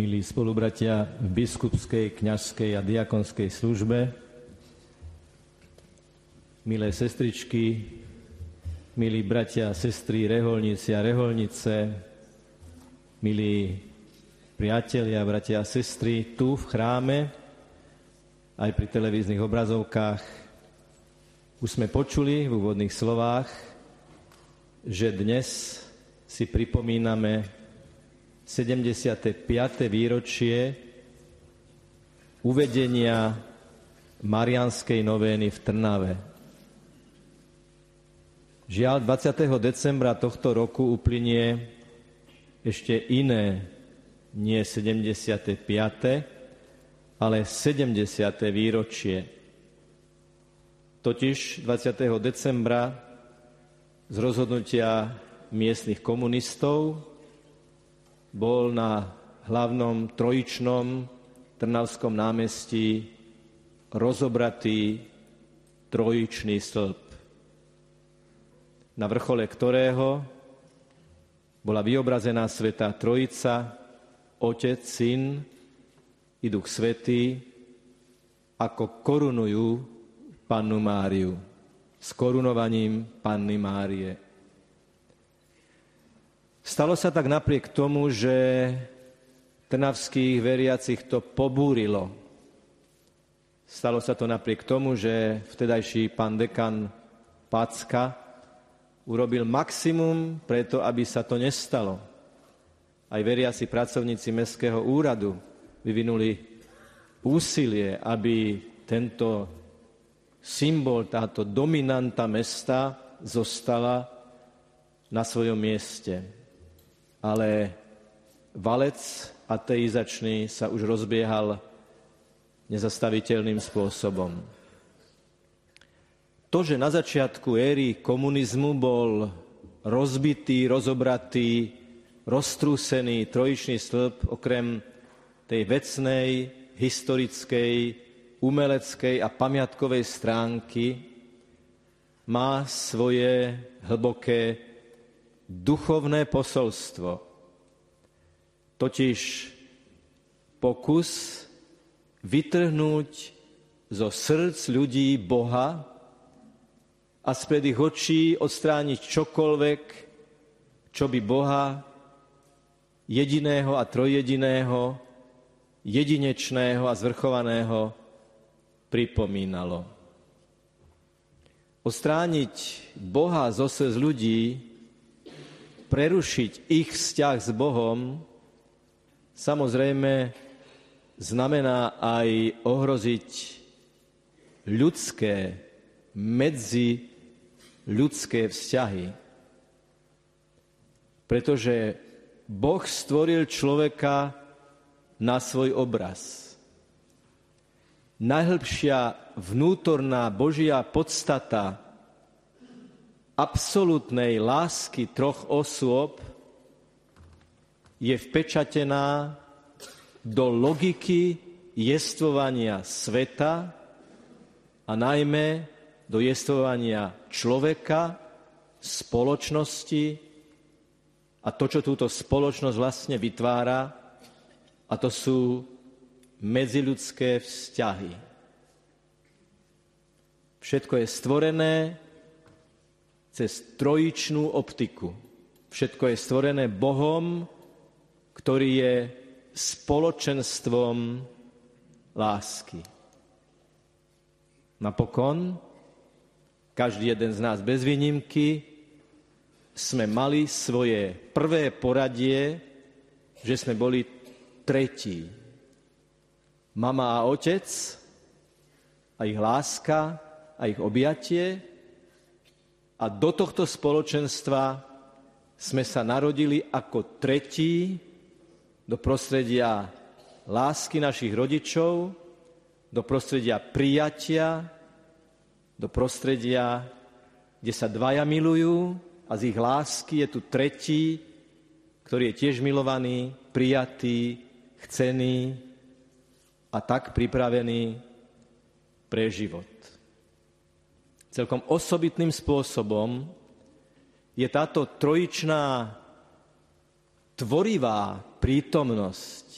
milí spolubratia v biskupskej, kňažskej a diakonskej službe, milé sestričky, milí bratia a sestry, reholníci a reholnice, milí priatelia, bratia a sestry, tu v chráme, aj pri televíznych obrazovkách, už sme počuli v úvodných slovách, že dnes si pripomíname 75. výročie uvedenia Marianskej novény v Trnave. Žiaľ, 20. decembra tohto roku uplynie ešte iné, nie 75., ale 70. výročie. Totiž 20. decembra z rozhodnutia miestnych komunistov bol na hlavnom trojičnom Trnavskom námestí rozobratý trojičný stĺp, na vrchole ktorého bola vyobrazená Svetá Trojica, Otec, Syn i Duch Svetý, ako korunujú Pannu Máriu s korunovaním Panny Márie. Stalo sa tak napriek tomu, že trnavských veriacich to pobúrilo. Stalo sa to napriek tomu, že vtedajší pán dekan Packa urobil maximum preto, aby sa to nestalo. Aj veriaci pracovníci Mestského úradu vyvinuli úsilie, aby tento symbol, táto dominanta mesta zostala na svojom mieste ale valec ateizačný sa už rozbiehal nezastaviteľným spôsobom. To, že na začiatku éry komunizmu bol rozbitý, rozobratý, roztrúsený trojičný stĺp, okrem tej vecnej, historickej, umeleckej a pamiatkovej stránky, má svoje hlboké duchovné posolstvo, totiž pokus vytrhnúť zo srdc ľudí Boha a spred ich očí odstrániť čokoľvek, čo by Boha jediného a trojjediného, jedinečného a zvrchovaného pripomínalo. Ostrániť Boha zo srdc ľudí prerušiť ich vzťah s Bohom, samozrejme znamená aj ohroziť ľudské, medzi ľudské vzťahy. Pretože Boh stvoril človeka na svoj obraz. Najhlbšia vnútorná Božia podstata absolútnej lásky troch osôb je vpečatená do logiky jestvovania sveta a najmä do jestvovania človeka, spoločnosti a to, čo túto spoločnosť vlastne vytvára, a to sú medziludské vzťahy. Všetko je stvorené cez trojičnú optiku. Všetko je stvorené Bohom, ktorý je spoločenstvom lásky. Napokon, každý jeden z nás bez výnimky, sme mali svoje prvé poradie, že sme boli tretí. Mama a otec a ich láska a ich objatie a do tohto spoločenstva sme sa narodili ako tretí do prostredia lásky našich rodičov, do prostredia prijatia, do prostredia, kde sa dvaja milujú a z ich lásky je tu tretí, ktorý je tiež milovaný, prijatý, chcený a tak pripravený pre život celkom osobitným spôsobom je táto trojičná tvorivá prítomnosť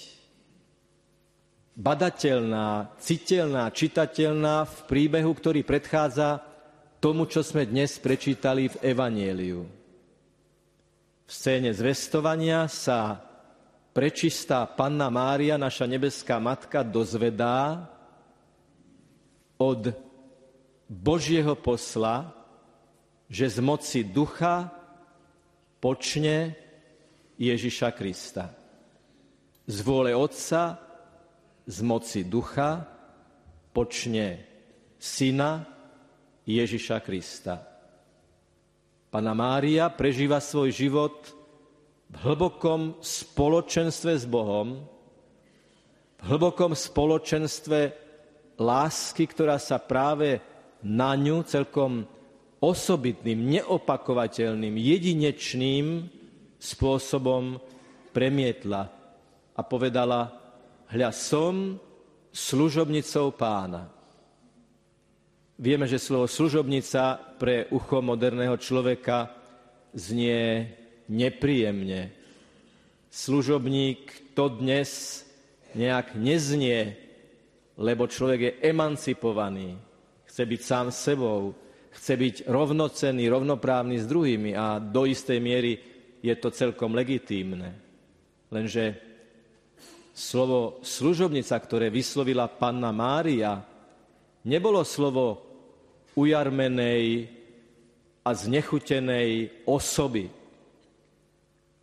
badateľná, citeľná, čitateľná v príbehu, ktorý predchádza tomu, čo sme dnes prečítali v Evanieliu. V scéne zvestovania sa prečistá Panna Mária, naša nebeská matka, dozvedá od Božieho posla, že z moci ducha počne Ježiša Krista. Z vôle Otca, z moci ducha počne Syna Ježiša Krista. Pana Mária prežíva svoj život v hlbokom spoločenstve s Bohom, v hlbokom spoločenstve lásky, ktorá sa práve na ňu celkom osobitným, neopakovateľným, jedinečným spôsobom premietla a povedala, hľa som služobnicou pána. Vieme, že slovo služobnica pre ucho moderného človeka znie nepríjemne. Služobník to dnes nejak neznie, lebo človek je emancipovaný, chce byť sám sebou, chce byť rovnocenný, rovnoprávny s druhými a do istej miery je to celkom legitímne. Lenže slovo služobnica, ktoré vyslovila panna Mária, nebolo slovo ujarmenej a znechutenej osoby.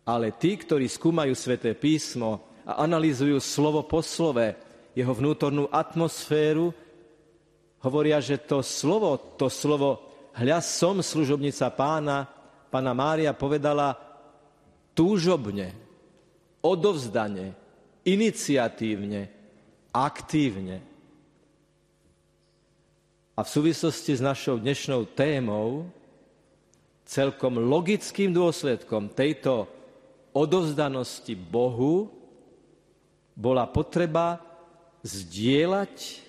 Ale tí, ktorí skúmajú sväté písmo a analýzujú slovo po slove, jeho vnútornú atmosféru, hovoria, že to slovo, to slovo hľa som služobnica pána, pána Mária povedala túžobne, odovzdane, iniciatívne, aktívne. A v súvislosti s našou dnešnou témou celkom logickým dôsledkom tejto odovzdanosti Bohu bola potreba zdieľať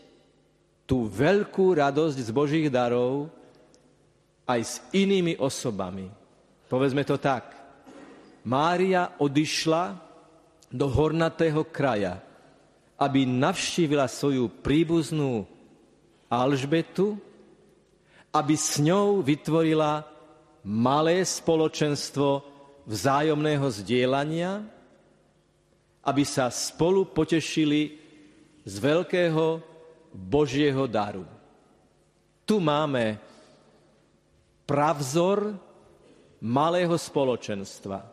tú veľkú radosť z Božích darov aj s inými osobami. Povedzme to tak. Mária odišla do hornatého kraja, aby navštívila svoju príbuznú Alžbetu, aby s ňou vytvorila malé spoločenstvo vzájomného zdieľania, aby sa spolu potešili z veľkého Božieho daru. Tu máme pravzor malého spoločenstva.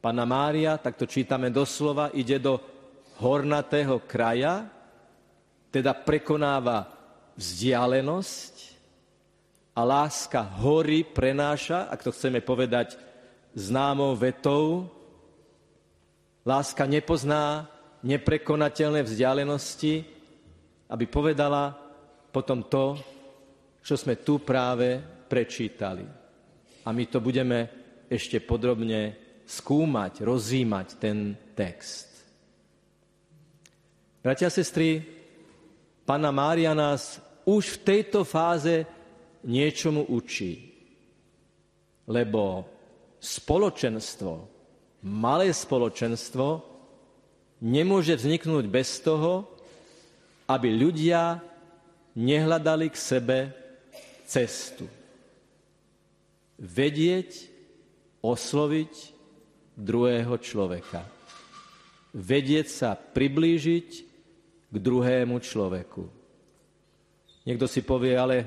Pana Mária, tak to čítame doslova, ide do hornatého kraja, teda prekonáva vzdialenosť a láska hory prenáša, ak to chceme povedať známou vetou, láska nepozná neprekonateľné vzdialenosti, aby povedala potom to, čo sme tu práve prečítali. A my to budeme ešte podrobne skúmať, rozímať ten text. Bratia a sestry, Pána Mária nás už v tejto fáze niečomu učí. Lebo spoločenstvo, malé spoločenstvo, nemôže vzniknúť bez toho, aby ľudia nehľadali k sebe cestu. Vedieť, osloviť druhého človeka. Vedieť sa priblížiť k druhému človeku. Niekto si povie, ale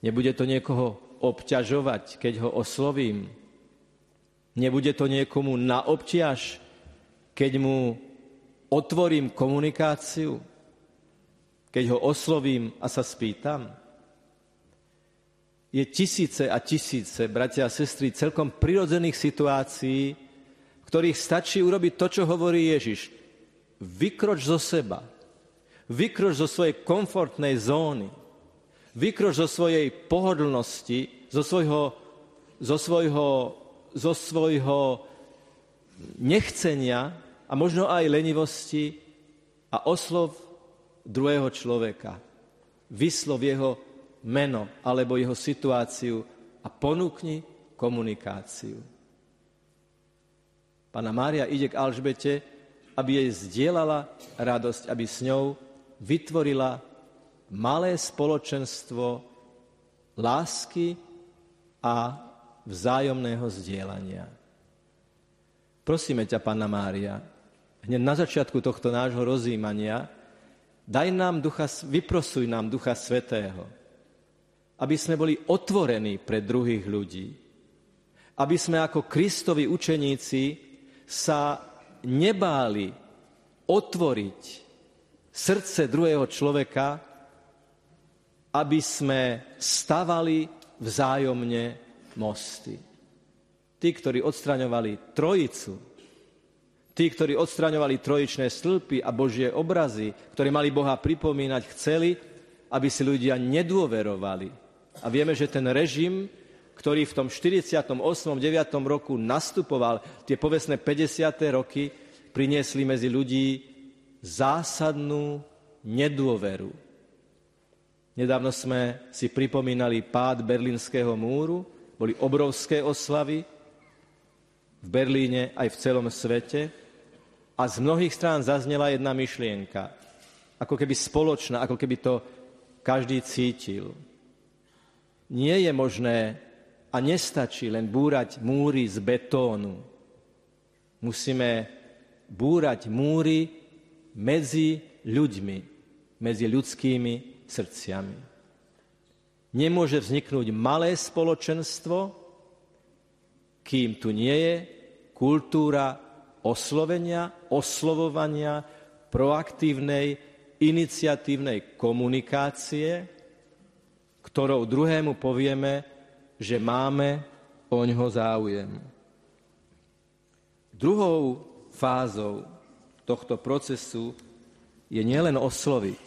nebude to niekoho obťažovať, keď ho oslovím. Nebude to niekomu na obťaž, keď mu otvorím komunikáciu keď ho oslovím a sa spýtam? Je tisíce a tisíce, bratia a sestry, celkom prirodzených situácií, v ktorých stačí urobiť to, čo hovorí Ježiš. Vykroč zo seba. Vykroč zo svojej komfortnej zóny. Vykroč zo svojej pohodlnosti, zo svojho, zo svojho, zo svojho nechcenia a možno aj lenivosti a oslov druhého človeka. Vyslov jeho meno alebo jeho situáciu a ponúkni komunikáciu. Pana Mária ide k Alžbete aby jej zdieľala radosť, aby s ňou vytvorila malé spoločenstvo lásky a vzájomného zdieľania. Prosíme ťa, Panna Mária, hneď na začiatku tohto nášho rozjímania, daj nám ducha, vyprosuj nám Ducha Svetého, aby sme boli otvorení pre druhých ľudí, aby sme ako Kristovi učeníci sa nebáli otvoriť srdce druhého človeka, aby sme stavali vzájomne mosty. Tí, ktorí odstraňovali trojicu, tí, ktorí odstraňovali trojičné stĺpy a Božie obrazy, ktorí mali Boha pripomínať, chceli, aby si ľudia nedôverovali. A vieme, že ten režim, ktorý v tom 48. 9. roku nastupoval, tie povestné 50. roky, priniesli medzi ľudí zásadnú nedôveru. Nedávno sme si pripomínali pád berlínskeho múru, boli obrovské oslavy v Berlíne aj v celom svete a z mnohých strán zaznela jedna myšlienka, ako keby spoločná, ako keby to každý cítil. Nie je možné a nestačí len búrať múry z betónu. Musíme búrať múry medzi ľuďmi, medzi ľudskými srdciami. Nemôže vzniknúť malé spoločenstvo, kým tu nie je kultúra oslovenia, oslovovania, proaktívnej, iniciatívnej komunikácie, ktorou druhému povieme, že máme oňho záujem. Druhou fázou tohto procesu je nielen osloviť,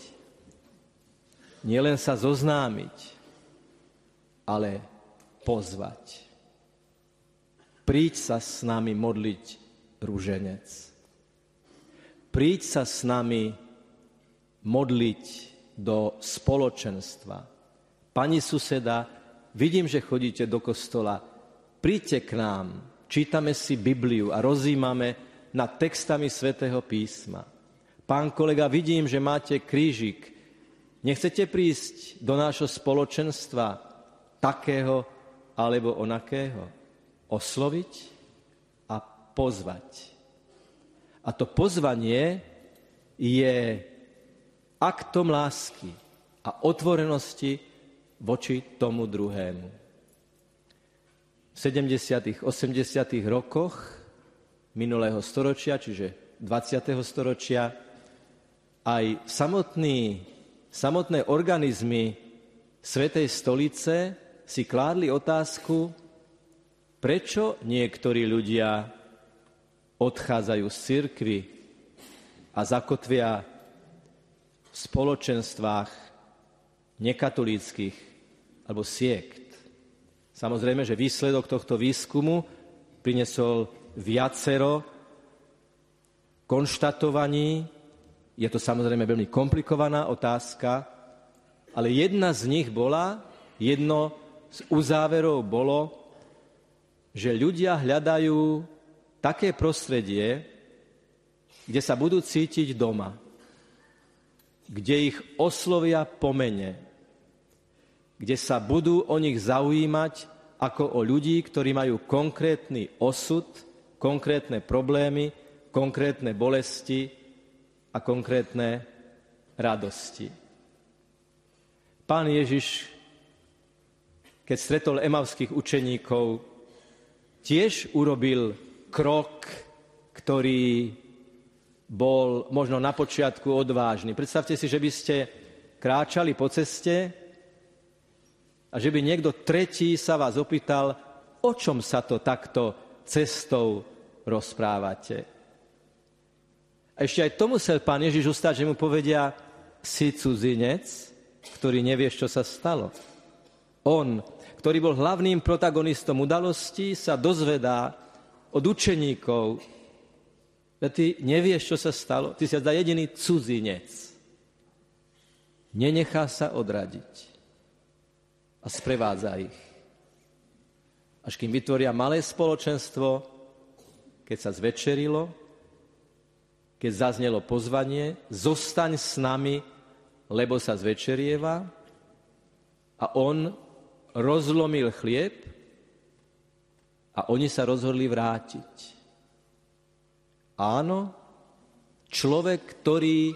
nielen sa zoznámiť, ale pozvať. Príď sa s nami modliť rúženec. Príď sa s nami modliť do spoločenstva. Pani suseda, vidím, že chodíte do kostola. Príďte k nám, čítame si Bibliu a rozímame nad textami svätého písma. Pán kolega, vidím, že máte krížik. Nechcete prísť do nášho spoločenstva takého alebo onakého? Osloviť pozvať. A to pozvanie je aktom lásky a otvorenosti voči tomu druhému. V 70. 80. rokoch minulého storočia, čiže 20. storočia, aj samotný, samotné organizmy Svetej stolice si kládli otázku, prečo niektorí ľudia odchádzajú z cirkvy a zakotvia v spoločenstvách nekatolíckých alebo siekt. Samozrejme, že výsledok tohto výskumu prinesol viacero konštatovaní. Je to samozrejme veľmi komplikovaná otázka, ale jedna z nich bola, jedno z uzáverov bolo, že ľudia hľadajú také prostredie, kde sa budú cítiť doma, kde ich oslovia pomene, kde sa budú o nich zaujímať ako o ľudí, ktorí majú konkrétny osud, konkrétne problémy, konkrétne bolesti a konkrétne radosti. Pán Ježiš, keď stretol emavských učeníkov, tiež urobil krok, ktorý bol možno na počiatku odvážny. Predstavte si, že by ste kráčali po ceste a že by niekto tretí sa vás opýtal, o čom sa to takto cestou rozprávate. A ešte aj to musel pán Ježiš ustať, že mu povedia, si cudzinec, ktorý nevieš, čo sa stalo. On, ktorý bol hlavným protagonistom udalostí, sa dozvedá od učeníkov, že ty nevieš, čo sa stalo. Ty si za jediný cudzinec. Nenechá sa odradiť a sprevádza ich. Až kým vytvoria malé spoločenstvo, keď sa zvečerilo keď zaznelo pozvanie, zostaň s nami, lebo sa zvečerieva. A on rozlomil chlieb a oni sa rozhodli vrátiť. Áno, človek, ktorý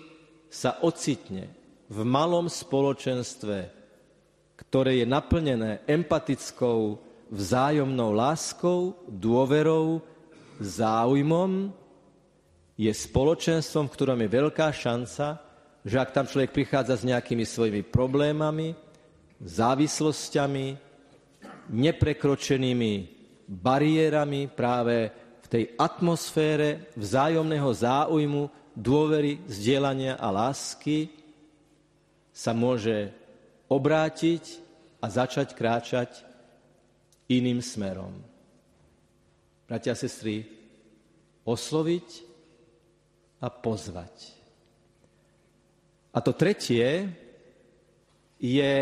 sa ocitne v malom spoločenstve, ktoré je naplnené empatickou, vzájomnou láskou, dôverou, záujmom, je spoločenstvom, v ktorom je veľká šanca, že ak tam človek prichádza s nejakými svojimi problémami, závislosťami, neprekročenými bariérami práve v tej atmosfére vzájomného záujmu, dôvery, zdieľania a lásky, sa môže obrátiť a začať kráčať iným smerom. Bratia a sestry, osloviť a pozvať. A to tretie je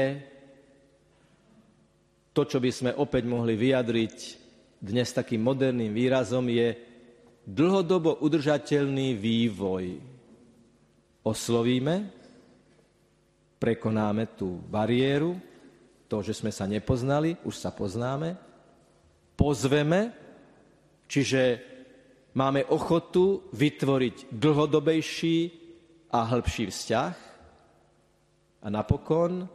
to, čo by sme opäť mohli vyjadriť dnes takým moderným výrazom, je dlhodobo udržateľný vývoj. Oslovíme, prekonáme tú bariéru, to, že sme sa nepoznali, už sa poznáme, pozveme, čiže máme ochotu vytvoriť dlhodobejší a hĺbší vzťah a napokon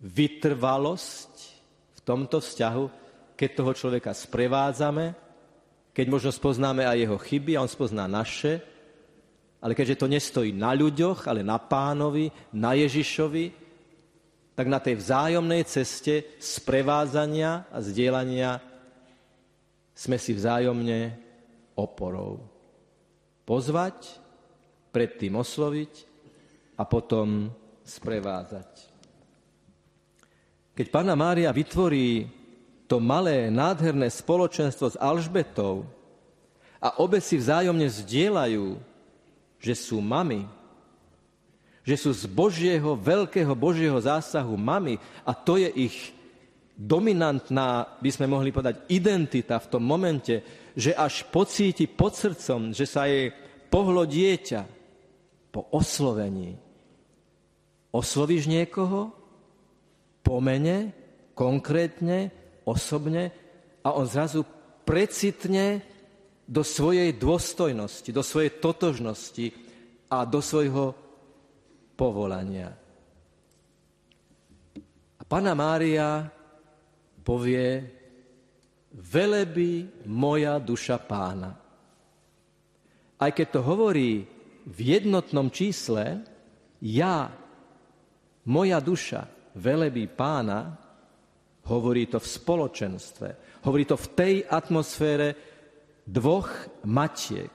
vytrvalosť v tomto vzťahu, keď toho človeka sprevádzame, keď možno spoznáme aj jeho chyby a on spozná naše, ale keďže to nestojí na ľuďoch, ale na pánovi, na Ježišovi, tak na tej vzájomnej ceste sprevádzania a zdieľania sme si vzájomne oporou. Pozvať, predtým osloviť a potom sprevádzať. Keď pána Mária vytvorí to malé, nádherné spoločenstvo s Alžbetou. A obe si vzájomne zdieľajú že sú mami, že sú z Božieho, veľkého Božieho zásahu mami. A to je ich dominantná, by sme mohli povedať, identita v tom momente, že až pocíti pod srdcom, že sa jej pohlo dieťa po oslovení. Oslovíš niekoho? Po mene, konkrétne, osobne a on zrazu precitne do svojej dôstojnosti, do svojej totožnosti a do svojho povolania. A Pana Mária povie, veleby moja duša pána. Aj keď to hovorí v jednotnom čísle, ja, moja duša, velebí pána, hovorí to v spoločenstve, hovorí to v tej atmosfére, dvoch matiek,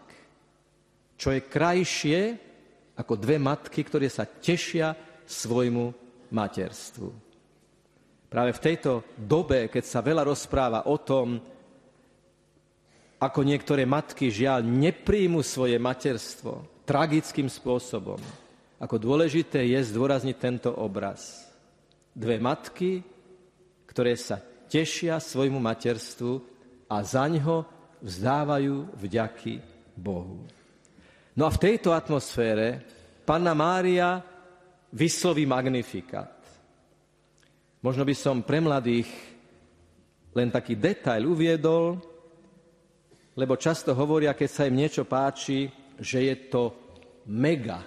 čo je krajšie ako dve matky, ktoré sa tešia svojmu materstvu. Práve v tejto dobe, keď sa veľa rozpráva o tom, ako niektoré matky žiaľ nepríjmu svoje materstvo tragickým spôsobom, ako dôležité je zdôrazniť tento obraz. Dve matky, ktoré sa tešia svojmu materstvu a za ňo vzdávajú vďaky Bohu. No a v tejto atmosfére Panna Mária vysloví magnifikát. Možno by som pre mladých len taký detail uviedol, lebo často hovoria, keď sa im niečo páči, že je to mega.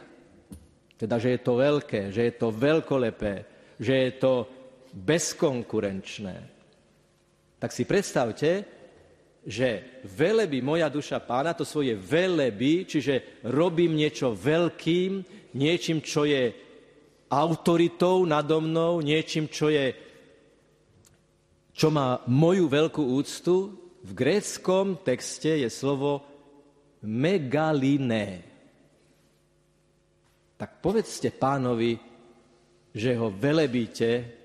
Teda, že je to veľké, že je to veľkolepé, že je to bezkonkurenčné. Tak si predstavte, že veleby moja duša pána, to svoje veleby, čiže robím niečo veľkým, niečím, čo je autoritou nado mnou, niečím, čo je čo má moju veľkú úctu, v gréckom texte je slovo megaliné. Tak povedzte pánovi, že ho velebíte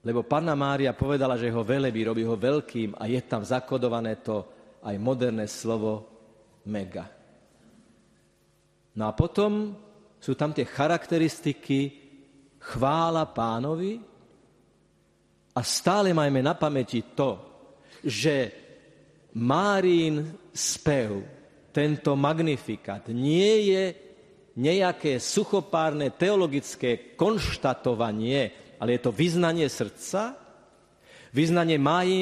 lebo Panna Mária povedala, že ho velebí, robí ho veľkým a je tam zakodované to aj moderné slovo mega. No a potom sú tam tie charakteristiky chvála pánovi a stále majme na pamäti to, že Márín spev tento magnifikát nie je nejaké suchopárne teologické konštatovanie, ale je to vyznanie srdca, vyznanie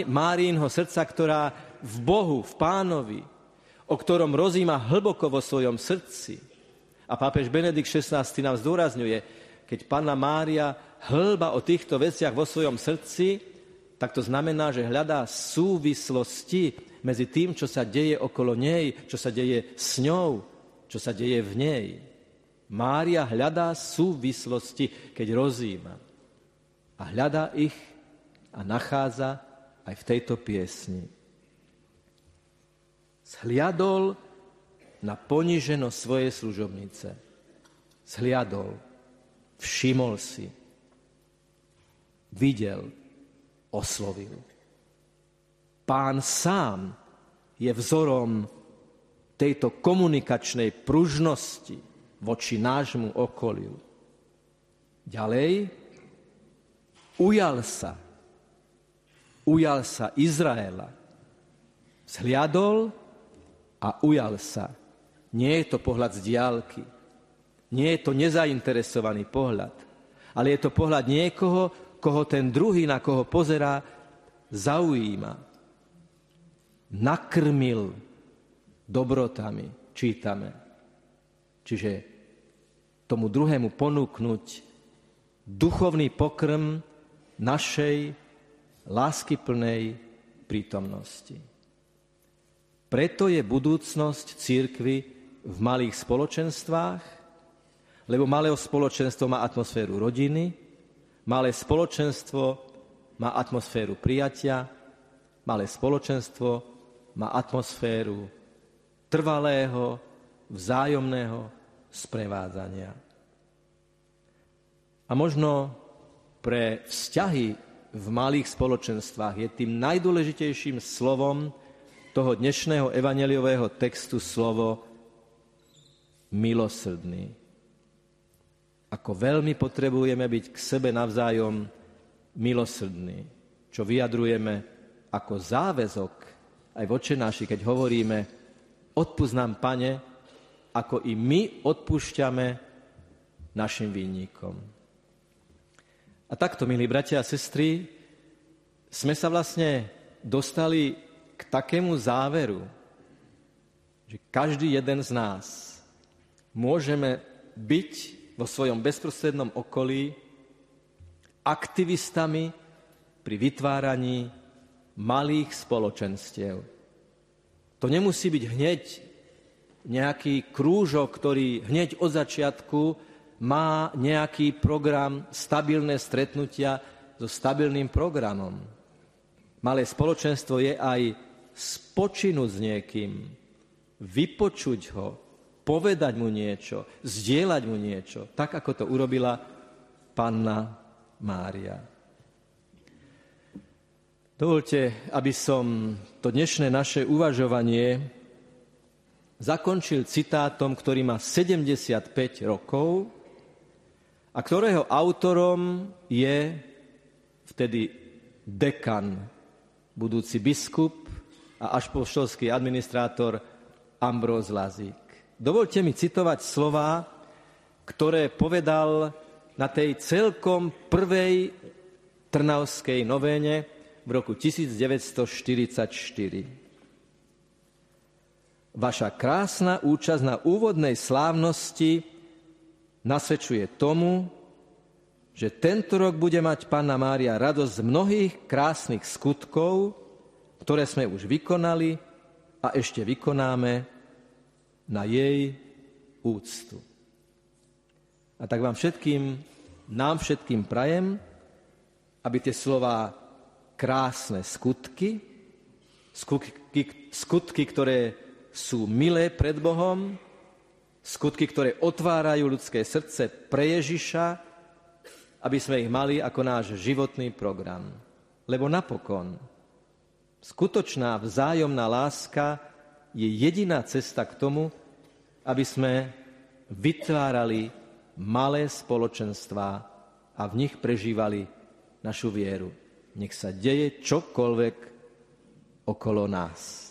Márínho srdca, ktorá v Bohu, v Pánovi, o ktorom rozíma hlboko vo svojom srdci. A pápež Benedikt XVI nám zdôrazňuje, keď Panna Mária hlba o týchto veciach vo svojom srdci, tak to znamená, že hľadá súvislosti medzi tým, čo sa deje okolo nej, čo sa deje s ňou, čo sa deje v nej. Mária hľadá súvislosti, keď rozíma. A hľadá ich a nachádza aj v tejto piesni zhliadol na poniženosť svojej služobnice. Zhliadol, všimol si, videl, oslovil. Pán sám je vzorom tejto komunikačnej pružnosti voči nášmu okoliu. Ďalej, ujal sa, ujal sa Izraela, zhliadol a ujal sa. Nie je to pohľad z diálky. Nie je to nezainteresovaný pohľad. Ale je to pohľad niekoho, koho ten druhý, na koho pozerá, zaujíma. Nakrmil dobrotami, čítame. Čiže tomu druhému ponúknuť duchovný pokrm našej láskyplnej prítomnosti. Preto je budúcnosť církvy v malých spoločenstvách, lebo malé spoločenstvo má atmosféru rodiny, malé spoločenstvo má atmosféru prijatia, malé spoločenstvo má atmosféru trvalého, vzájomného sprevádzania. A možno pre vzťahy v malých spoločenstvách je tým najdôležitejším slovom, toho dnešného evaneliového textu slovo milosrdný. Ako veľmi potrebujeme byť k sebe navzájom milosrdní, čo vyjadrujeme ako záväzok aj v očenáši, keď hovoríme odpúsť nám, Pane, ako i my odpúšťame našim vinníkom. A takto, milí bratia a sestry, sme sa vlastne dostali k takému záveru, že každý jeden z nás môžeme byť vo svojom bezprostrednom okolí aktivistami pri vytváraní malých spoločenstiev. To nemusí byť hneď nejaký krúžok, ktorý hneď od začiatku má nejaký program, stabilné stretnutia so stabilným programom. Malé spoločenstvo je aj spočinúť s niekým, vypočuť ho, povedať mu niečo, zdieľať mu niečo, tak ako to urobila panna Mária. Dovolte, aby som to dnešné naše uvažovanie zakončil citátom, ktorý má 75 rokov a ktorého autorom je vtedy dekan, budúci biskup a ašpoštolský administrátor Ambróz Lazík. Dovolte mi citovať slova, ktoré povedal na tej celkom prvej trnavskej novéne v roku 1944. Vaša krásna účasť na úvodnej slávnosti nasvedčuje tomu, že tento rok bude mať Panna Mária radosť z mnohých krásnych skutkov, ktoré sme už vykonali a ešte vykonáme na jej úctu. A tak vám všetkým, nám všetkým prajem, aby tie slova krásne skutky, skutky, skutky, ktoré sú milé pred Bohom, skutky, ktoré otvárajú ľudské srdce pre Ježiša, aby sme ich mali ako náš životný program. Lebo napokon Skutočná vzájomná láska je jediná cesta k tomu, aby sme vytvárali malé spoločenstvá a v nich prežívali našu vieru. Nech sa deje čokoľvek okolo nás.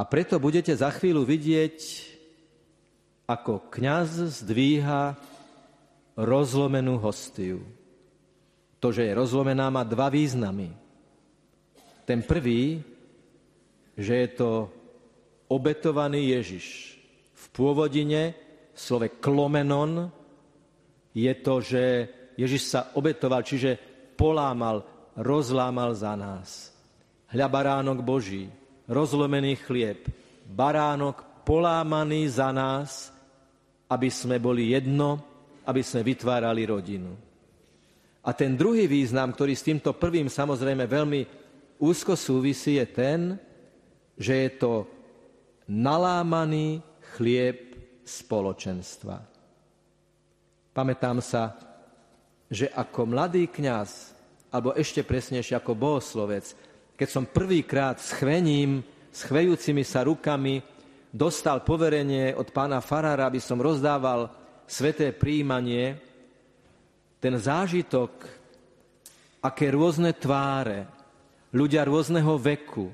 A preto budete za chvíľu vidieť, ako kňaz zdvíha rozlomenú hostiu. To, že je rozlomená, má dva významy. Ten prvý, že je to obetovaný Ježiš. V pôvodine v slove klomenon je to, že Ježiš sa obetoval, čiže polámal, rozlámal za nás. Hľa baránok Boží, rozlomený chlieb, baránok polámaný za nás, aby sme boli jedno, aby sme vytvárali rodinu. A ten druhý význam, ktorý s týmto prvým samozrejme veľmi úzko súvisí, je ten, že je to nalámaný chlieb spoločenstva. Pamätám sa, že ako mladý kňaz, alebo ešte presnejšie ako bohoslovec, keď som prvýkrát s chvením, s chvejúcimi sa rukami dostal poverenie od pána Farára, aby som rozdával sveté príjmanie, ten zážitok, aké rôzne tváre, ľudia rôzneho veku,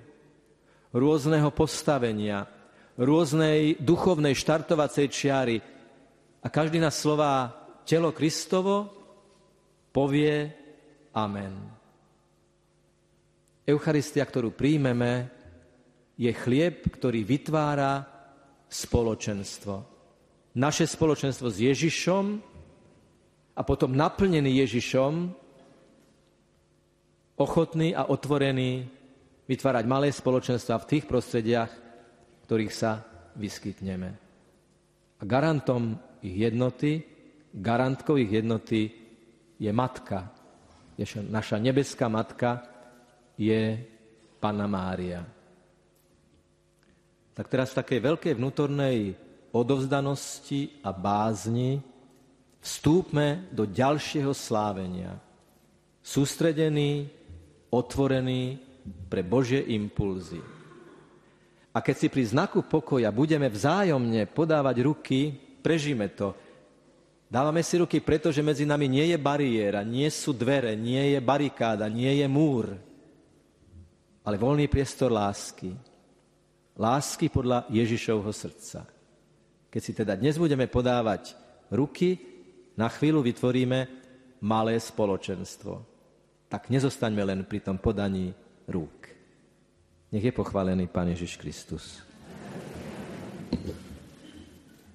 rôzneho postavenia, rôznej duchovnej štartovacej čiary a každý na slová telo Kristovo povie Amen. Eucharistia, ktorú príjmeme, je chlieb, ktorý vytvára spoločenstvo. Naše spoločenstvo s Ježišom, a potom naplnený Ježišom, ochotný a otvorený vytvárať malé spoločenstva v tých prostrediach, v ktorých sa vyskytneme. A garantom ich jednoty, garantkou ich jednoty je matka. Naša nebeská matka je Panna Mária. Tak teraz v takej veľkej vnútornej odovzdanosti a bázni vstúpme do ďalšieho slávenia. Sústredený, otvorený pre Božie impulzy. A keď si pri znaku pokoja budeme vzájomne podávať ruky, prežíme to. Dávame si ruky, pretože medzi nami nie je bariéra, nie sú dvere, nie je barikáda, nie je múr, ale voľný priestor lásky. Lásky podľa Ježišovho srdca. Keď si teda dnes budeme podávať ruky, na chvíľu vytvoríme malé spoločenstvo. Tak nezostaňme len pri tom podaní rúk. Nech je pochválený Pán Ježiš Kristus.